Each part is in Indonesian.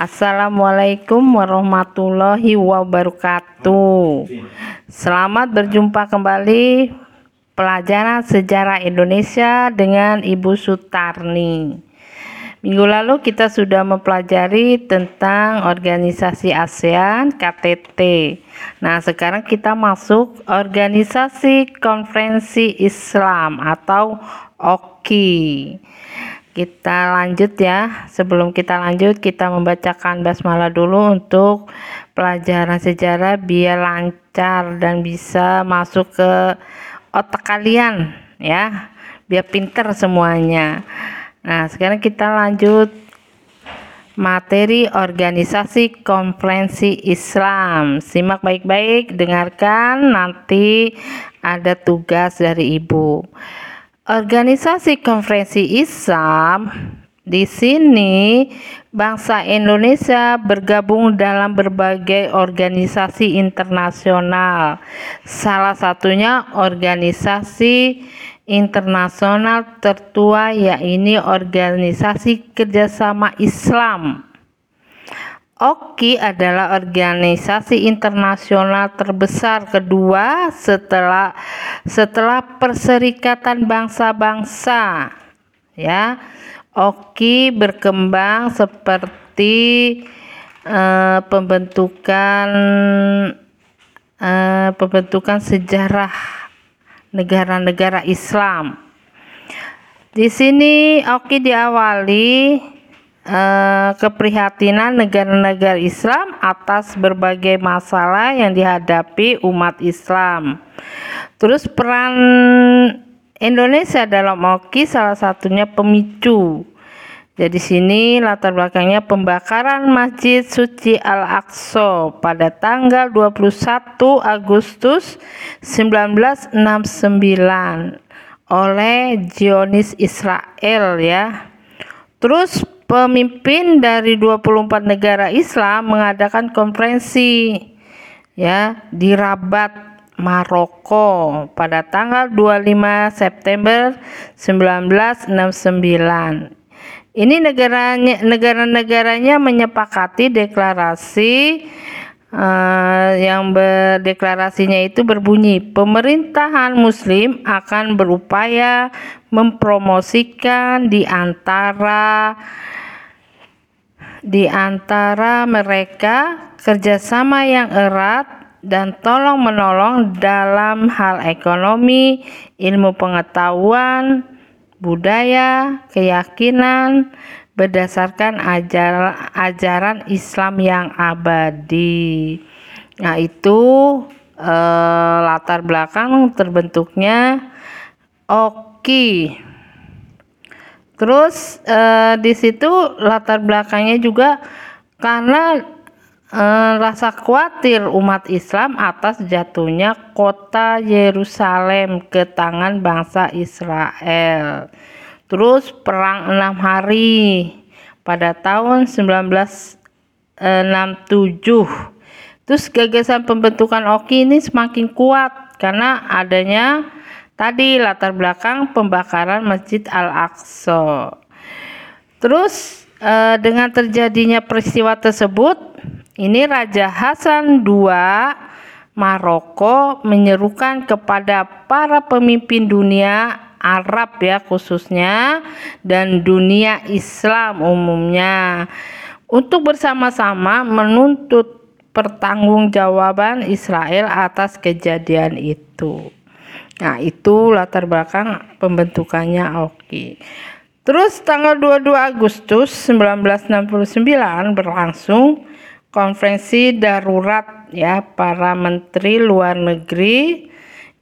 Assalamualaikum warahmatullahi wabarakatuh. Selamat berjumpa kembali pelajaran sejarah Indonesia dengan Ibu Sutarni. Minggu lalu kita sudah mempelajari tentang organisasi ASEAN KTT. Nah, sekarang kita masuk organisasi konferensi Islam atau OKI. Kita lanjut ya. Sebelum kita lanjut, kita membacakan basmalah dulu untuk pelajaran sejarah biar lancar dan bisa masuk ke otak kalian ya. Biar pinter semuanya. Nah, sekarang kita lanjut materi organisasi konferensi Islam. Simak baik-baik, dengarkan nanti ada tugas dari Ibu. Organisasi Konferensi Islam di sini bangsa Indonesia bergabung dalam berbagai organisasi internasional. Salah satunya organisasi internasional tertua yaitu Organisasi Kerjasama Islam OKI adalah organisasi internasional terbesar kedua setelah setelah Perserikatan Bangsa-Bangsa. Ya. OKI berkembang seperti uh, pembentukan uh, pembentukan sejarah negara-negara Islam. Di sini OKI diawali eh, keprihatinan negara-negara Islam atas berbagai masalah yang dihadapi umat Islam. Terus peran Indonesia dalam OKI salah satunya pemicu. Jadi sini latar belakangnya pembakaran Masjid Suci Al-Aqsa pada tanggal 21 Agustus 1969 oleh Zionis Israel ya. Terus pemimpin dari 24 negara Islam mengadakan konferensi ya di Rabat Maroko pada tanggal 25 September 1969. Ini negaranya negara-negaranya menyepakati deklarasi uh, yang berdeklarasinya itu berbunyi pemerintahan muslim akan berupaya mempromosikan di antara di antara mereka kerjasama yang erat dan tolong menolong dalam hal ekonomi, ilmu pengetahuan, budaya, keyakinan berdasarkan ajar, ajaran Islam yang abadi. Nah, itu eh, latar belakang terbentuknya Oki. Terus eh, di situ latar belakangnya juga karena eh, rasa khawatir umat Islam atas jatuhnya kota Yerusalem ke tangan bangsa Israel. Terus perang enam hari pada tahun 1967. Terus gagasan pembentukan OKI ini semakin kuat karena adanya Tadi latar belakang pembakaran Masjid Al-Aqsa. Terus eh, dengan terjadinya peristiwa tersebut, ini Raja Hasan II Maroko menyerukan kepada para pemimpin dunia Arab ya khususnya dan dunia Islam umumnya untuk bersama-sama menuntut pertanggungjawaban Israel atas kejadian itu. Nah, itu latar belakang pembentukannya Oki. Terus tanggal 22 Agustus 1969 berlangsung konferensi darurat ya para menteri luar negeri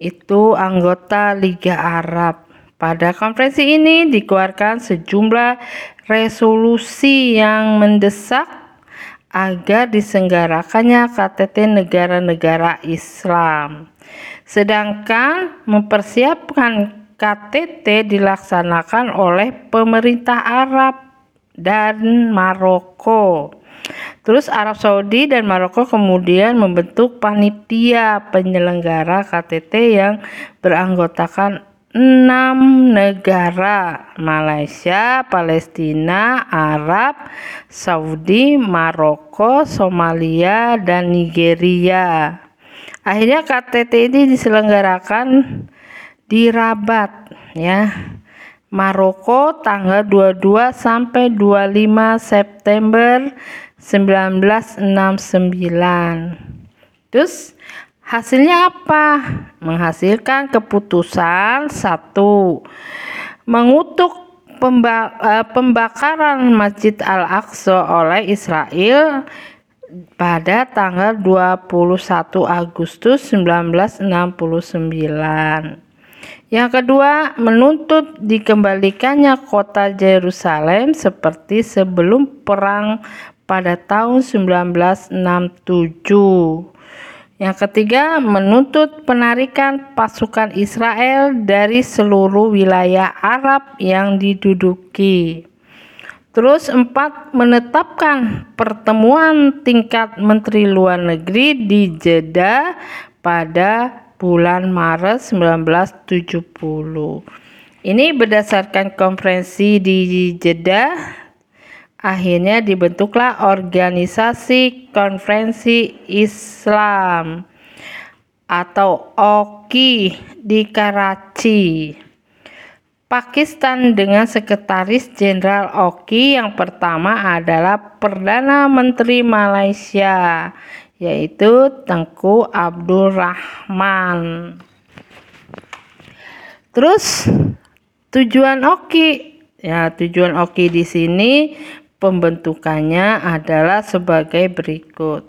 itu anggota Liga Arab. Pada konferensi ini dikeluarkan sejumlah resolusi yang mendesak agar disenggarakannya KTT negara-negara Islam. Sedangkan mempersiapkan KTT dilaksanakan oleh pemerintah Arab dan Maroko. Terus Arab Saudi dan Maroko kemudian membentuk panitia penyelenggara KTT yang beranggotakan enam negara Malaysia, Palestina, Arab, Saudi, Maroko, Somalia, dan Nigeria. Akhirnya KTT ini diselenggarakan di Rabat ya. Maroko tanggal 22 sampai 25 September 1969. Terus Hasilnya apa? Menghasilkan keputusan satu mengutuk uh, pembakaran Masjid Al-Aqsa oleh Israel pada tanggal 21 Agustus 1969. Yang kedua, menuntut dikembalikannya kota Yerusalem seperti sebelum perang pada tahun 1967. Yang ketiga, menuntut penarikan pasukan Israel dari seluruh wilayah Arab yang diduduki. Terus empat, menetapkan pertemuan tingkat Menteri Luar Negeri di Jeddah pada bulan Maret 1970. Ini berdasarkan konferensi di Jeddah Akhirnya dibentuklah organisasi konferensi Islam atau OKI di Karachi. Pakistan dengan sekretaris jenderal OKI yang pertama adalah Perdana Menteri Malaysia yaitu Tengku Abdul Rahman. Terus tujuan OKI ya tujuan OKI di sini Pembentukannya adalah sebagai berikut.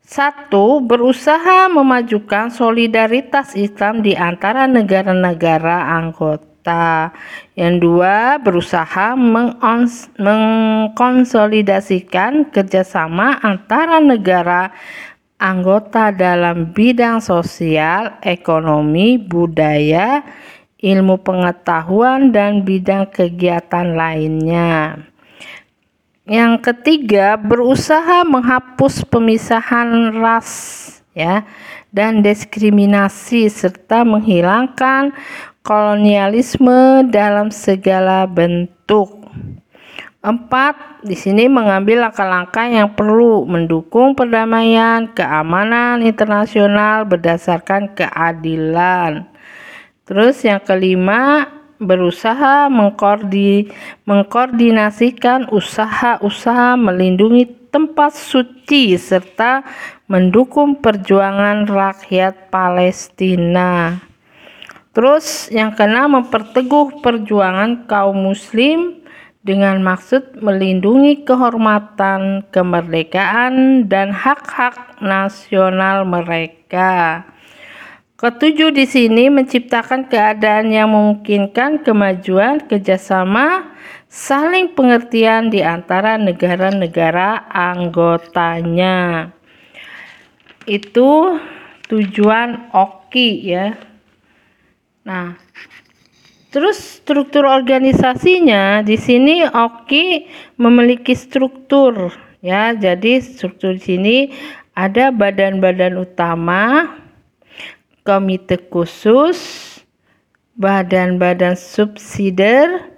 Satu, berusaha memajukan solidaritas Islam di antara negara-negara anggota. Yang dua, berusaha mengkonsolidasikan kerjasama antara negara anggota dalam bidang sosial, ekonomi, budaya, ilmu pengetahuan, dan bidang kegiatan lainnya. Yang ketiga, berusaha menghapus pemisahan ras ya dan diskriminasi serta menghilangkan kolonialisme dalam segala bentuk. Empat, di sini mengambil langkah-langkah yang perlu mendukung perdamaian, keamanan internasional berdasarkan keadilan. Terus yang kelima, berusaha mengkoordi, mengkoordinasikan usaha-usaha melindungi tempat suci serta mendukung perjuangan rakyat Palestina. Terus yang keenam memperteguh perjuangan kaum muslim dengan maksud melindungi kehormatan, kemerdekaan dan hak-hak nasional mereka. Ketujuh di sini menciptakan keadaan yang memungkinkan kemajuan kerjasama saling pengertian di antara negara-negara anggotanya. Itu tujuan OKI ya. Nah, terus struktur organisasinya di sini OKI memiliki struktur ya. Jadi struktur di sini ada badan-badan utama komite khusus, badan-badan subsidiar,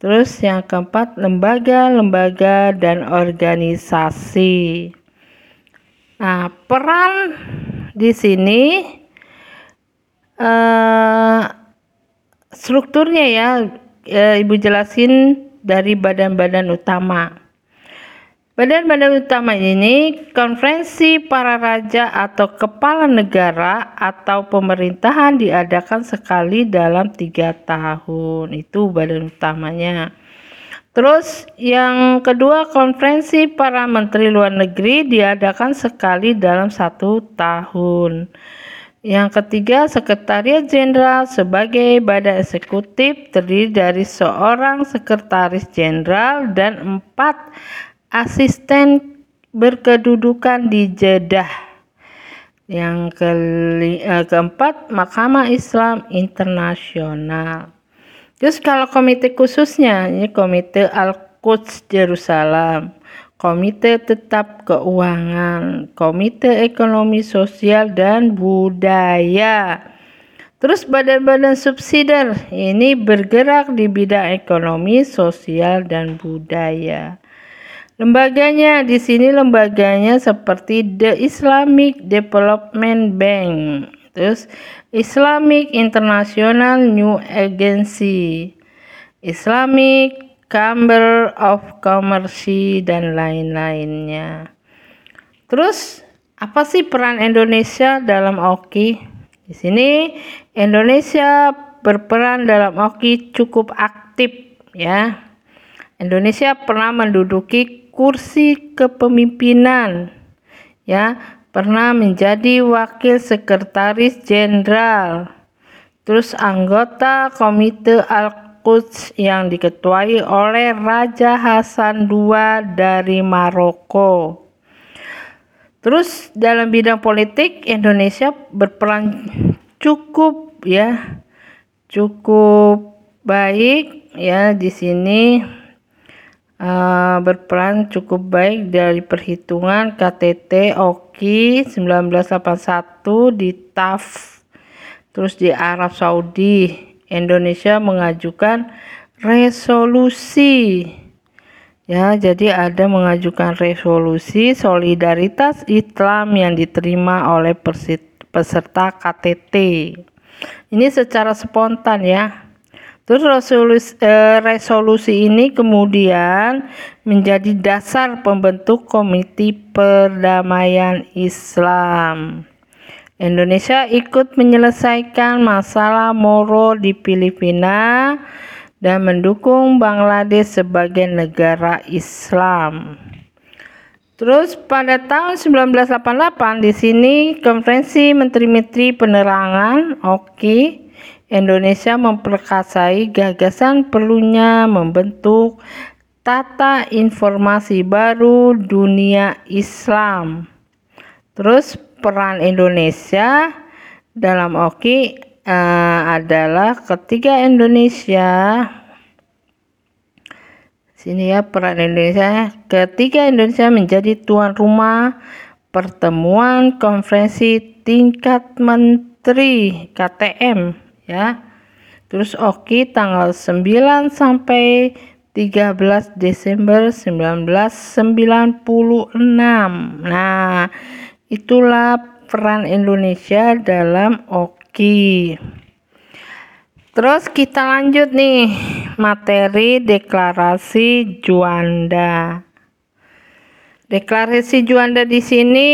terus yang keempat lembaga-lembaga dan organisasi. Nah, peran di sini uh, strukturnya ya, uh, Ibu jelasin dari badan-badan utama. Badan-badan utama ini konferensi para raja atau kepala negara atau pemerintahan diadakan sekali dalam tiga tahun. Itu badan utamanya. Terus yang kedua konferensi para menteri luar negeri diadakan sekali dalam satu tahun. Yang ketiga, Sekretariat Jenderal sebagai badan eksekutif terdiri dari seorang sekretaris jenderal dan empat asisten berkedudukan di Jeddah. Yang ke, eh, keempat, Mahkamah Islam Internasional. Terus kalau komite khususnya, ini komite Al-Quds Jerusalem, komite tetap keuangan, komite ekonomi sosial dan budaya. Terus badan-badan subsidiar ini bergerak di bidang ekonomi, sosial, dan budaya. Lembaganya di sini lembaganya seperti The Islamic Development Bank, terus Islamic International New Agency, Islamic Chamber of Commerce dan lain-lainnya. Terus apa sih peran Indonesia dalam OKI? Di sini Indonesia berperan dalam OKI cukup aktif ya. Indonesia pernah menduduki kursi kepemimpinan ya, pernah menjadi wakil sekretaris jenderal. Terus anggota Komite Al-Quds yang diketuai oleh Raja Hasan II dari Maroko. Terus dalam bidang politik Indonesia berperan cukup ya cukup baik ya di sini uh, berperan cukup baik dari perhitungan KTT OKI 1981 di TAF terus di Arab Saudi Indonesia mengajukan resolusi Ya, jadi ada mengajukan resolusi solidaritas Islam yang diterima oleh peserta KTT. Ini secara spontan ya. Terus resolusi, eh, resolusi ini kemudian menjadi dasar pembentuk Komite Perdamaian Islam. Indonesia ikut menyelesaikan masalah Moro di Filipina dan mendukung Bangladesh sebagai negara Islam. Terus pada tahun 1988 di sini Konferensi Menteri-Menteri Penerangan OKI Indonesia memperkasai gagasan perlunya membentuk tata informasi baru dunia Islam. Terus peran Indonesia dalam OKI uh, adalah ketiga Indonesia. Sini ya peran Indonesia. Ketiga Indonesia menjadi tuan rumah pertemuan konferensi tingkat menteri KTM ya terus Oki tanggal 9 sampai 13 Desember 1996 nah itulah peran Indonesia dalam Oki. Terus kita lanjut nih materi deklarasi Juanda. Deklarasi Juanda di sini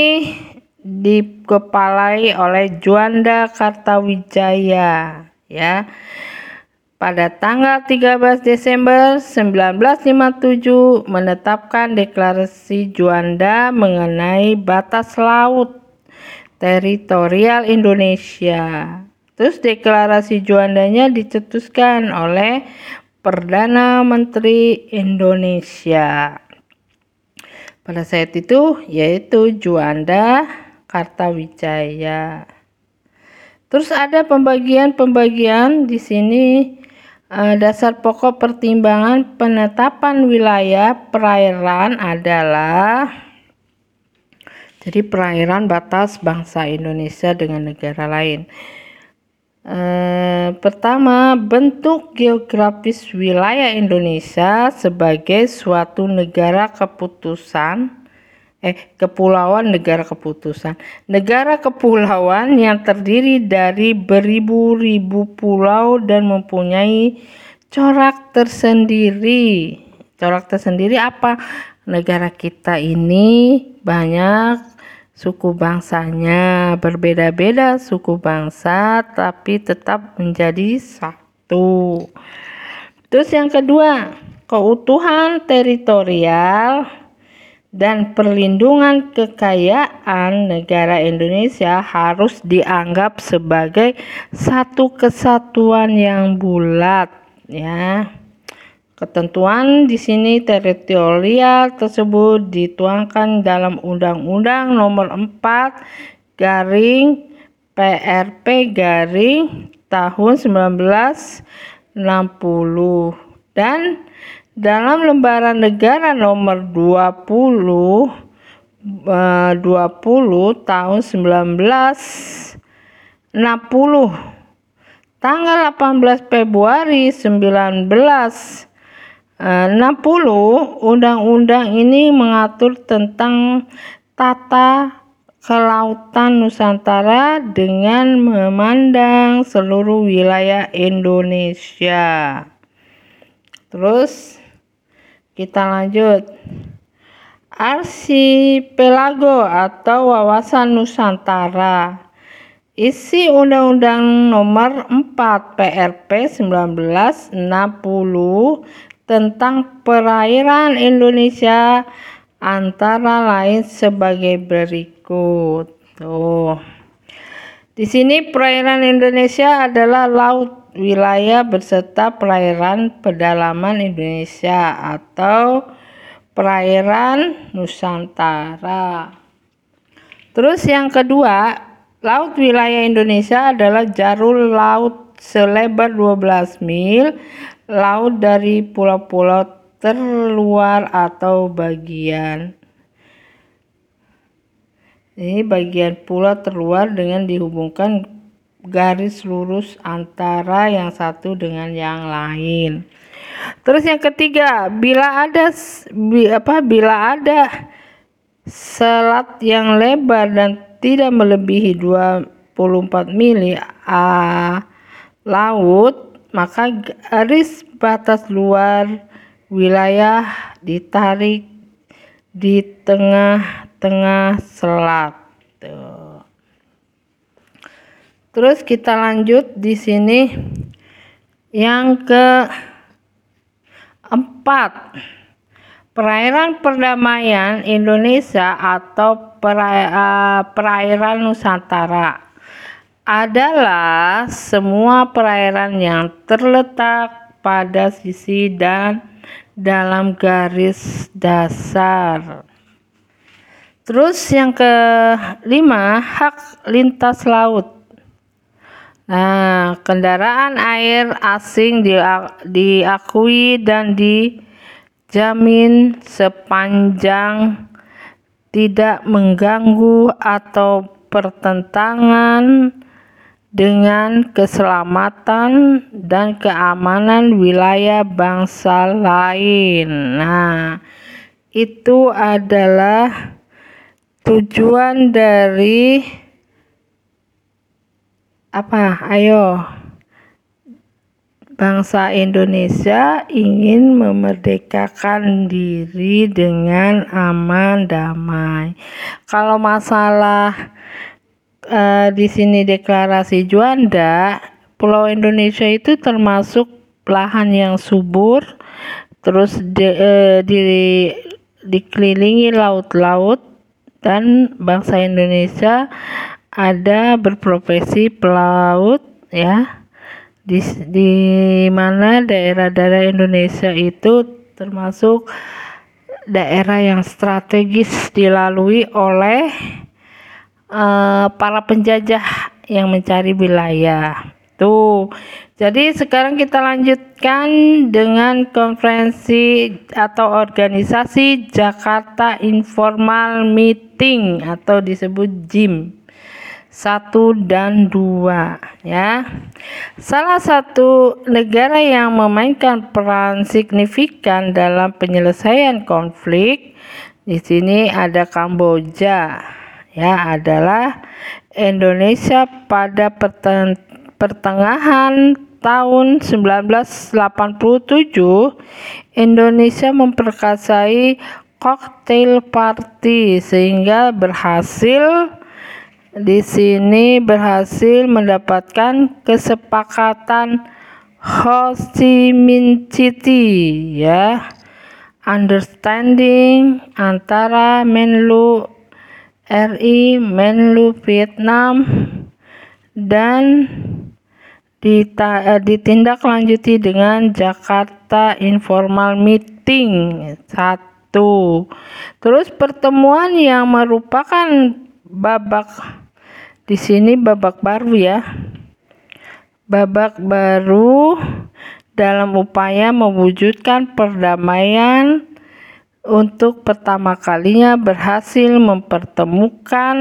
dikepalai oleh Juanda Kartawijaya ya. Pada tanggal 13 Desember 1957 menetapkan deklarasi Juanda mengenai batas laut teritorial Indonesia. Terus deklarasi Juandanya dicetuskan oleh Perdana Menteri Indonesia. Pada saat itu yaitu Juanda Kartawijaya. Terus ada pembagian-pembagian di sini eh, dasar pokok pertimbangan penetapan wilayah perairan adalah jadi perairan batas bangsa Indonesia dengan negara lain. E, pertama, bentuk geografis wilayah Indonesia sebagai suatu negara keputusan eh kepulauan negara keputusan. Negara kepulauan yang terdiri dari beribu-ribu pulau dan mempunyai corak tersendiri. Corak tersendiri apa? Negara kita ini banyak suku bangsanya berbeda-beda suku bangsa tapi tetap menjadi satu. Terus yang kedua, keutuhan teritorial dan perlindungan kekayaan negara Indonesia harus dianggap sebagai satu kesatuan yang bulat ya. Ketentuan di sini teritorial tersebut dituangkan dalam Undang-Undang Nomor 4 Garing PRP Garing tahun 1960 dan dalam lembaran negara nomor 20 20 tahun 1960 tanggal 18 Februari 1960 undang-undang ini mengatur tentang tata kelautan Nusantara dengan memandang seluruh wilayah Indonesia. Terus kita lanjut. Archipelago atau wawasan Nusantara. Isi Undang-Undang Nomor 4 PRP 1960 tentang perairan Indonesia antara lain sebagai berikut. Tuh. Di sini perairan Indonesia adalah laut wilayah beserta perairan pedalaman Indonesia atau perairan Nusantara. Terus yang kedua, laut wilayah Indonesia adalah jarul laut selebar 12 mil, laut dari pulau-pulau terluar atau bagian. Ini bagian pulau terluar dengan dihubungkan garis lurus antara yang satu dengan yang lain. Terus yang ketiga, bila ada apa bila ada selat yang lebar dan tidak melebihi 24 mili a laut, maka garis batas luar wilayah ditarik di tengah-tengah selat. Terus kita lanjut di sini yang ke Empat, perairan perdamaian Indonesia atau eh, perairan Nusantara adalah semua perairan yang terletak pada sisi dan dalam garis dasar. Terus yang kelima, hak lintas laut. Nah, kendaraan air asing diakui dan dijamin sepanjang tidak mengganggu atau pertentangan dengan keselamatan dan keamanan wilayah bangsa lain. Nah, itu adalah tujuan dari apa? Ayo. Bangsa Indonesia ingin memerdekakan diri dengan aman damai. Kalau masalah uh, di sini deklarasi Juanda Pulau Indonesia itu termasuk lahan yang subur terus di, uh, di dikelilingi laut-laut dan bangsa Indonesia ada berprofesi pelaut ya di di mana daerah-daerah Indonesia itu termasuk daerah yang strategis dilalui oleh uh, para penjajah yang mencari wilayah. Tuh. Jadi sekarang kita lanjutkan dengan konferensi atau organisasi Jakarta Informal Meeting atau disebut JIM satu dan dua ya. Salah satu negara yang memainkan peran signifikan dalam penyelesaian konflik di sini ada Kamboja ya adalah Indonesia pada pertengahan tahun 1987 Indonesia memperkasai cocktail party sehingga berhasil di sini berhasil mendapatkan kesepakatan Ho Chi Minh City ya. Understanding antara Menlu RI Menlu Vietnam dan eh, ditindaklanjuti dengan Jakarta Informal Meeting satu. Terus pertemuan yang merupakan babak di sini babak baru ya. Babak baru dalam upaya mewujudkan perdamaian untuk pertama kalinya berhasil mempertemukan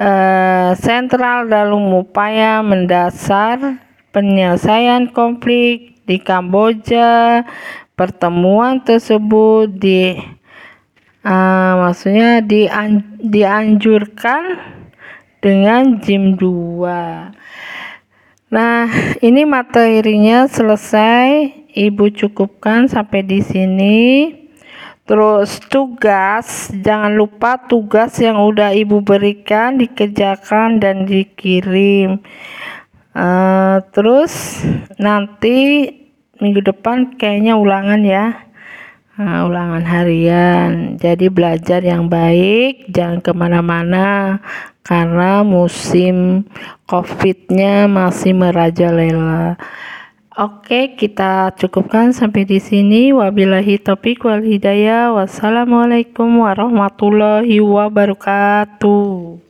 eh, sentral dalam upaya mendasar penyelesaian konflik di Kamboja. Pertemuan tersebut di uh, maksudnya dian, dianjurkan dengan Jim 2. Nah, ini materinya selesai. Ibu cukupkan sampai di sini. Terus tugas, jangan lupa tugas yang udah ibu berikan dikerjakan dan dikirim. Uh, terus nanti minggu depan kayaknya ulangan ya. Nah, ulangan harian. Jadi belajar yang baik, jangan ke mana-mana karena musim COVID-nya masih merajalela. Oke, kita cukupkan sampai di sini. Wabillahi taufiq wal hidayah. Wassalamualaikum warahmatullahi wabarakatuh.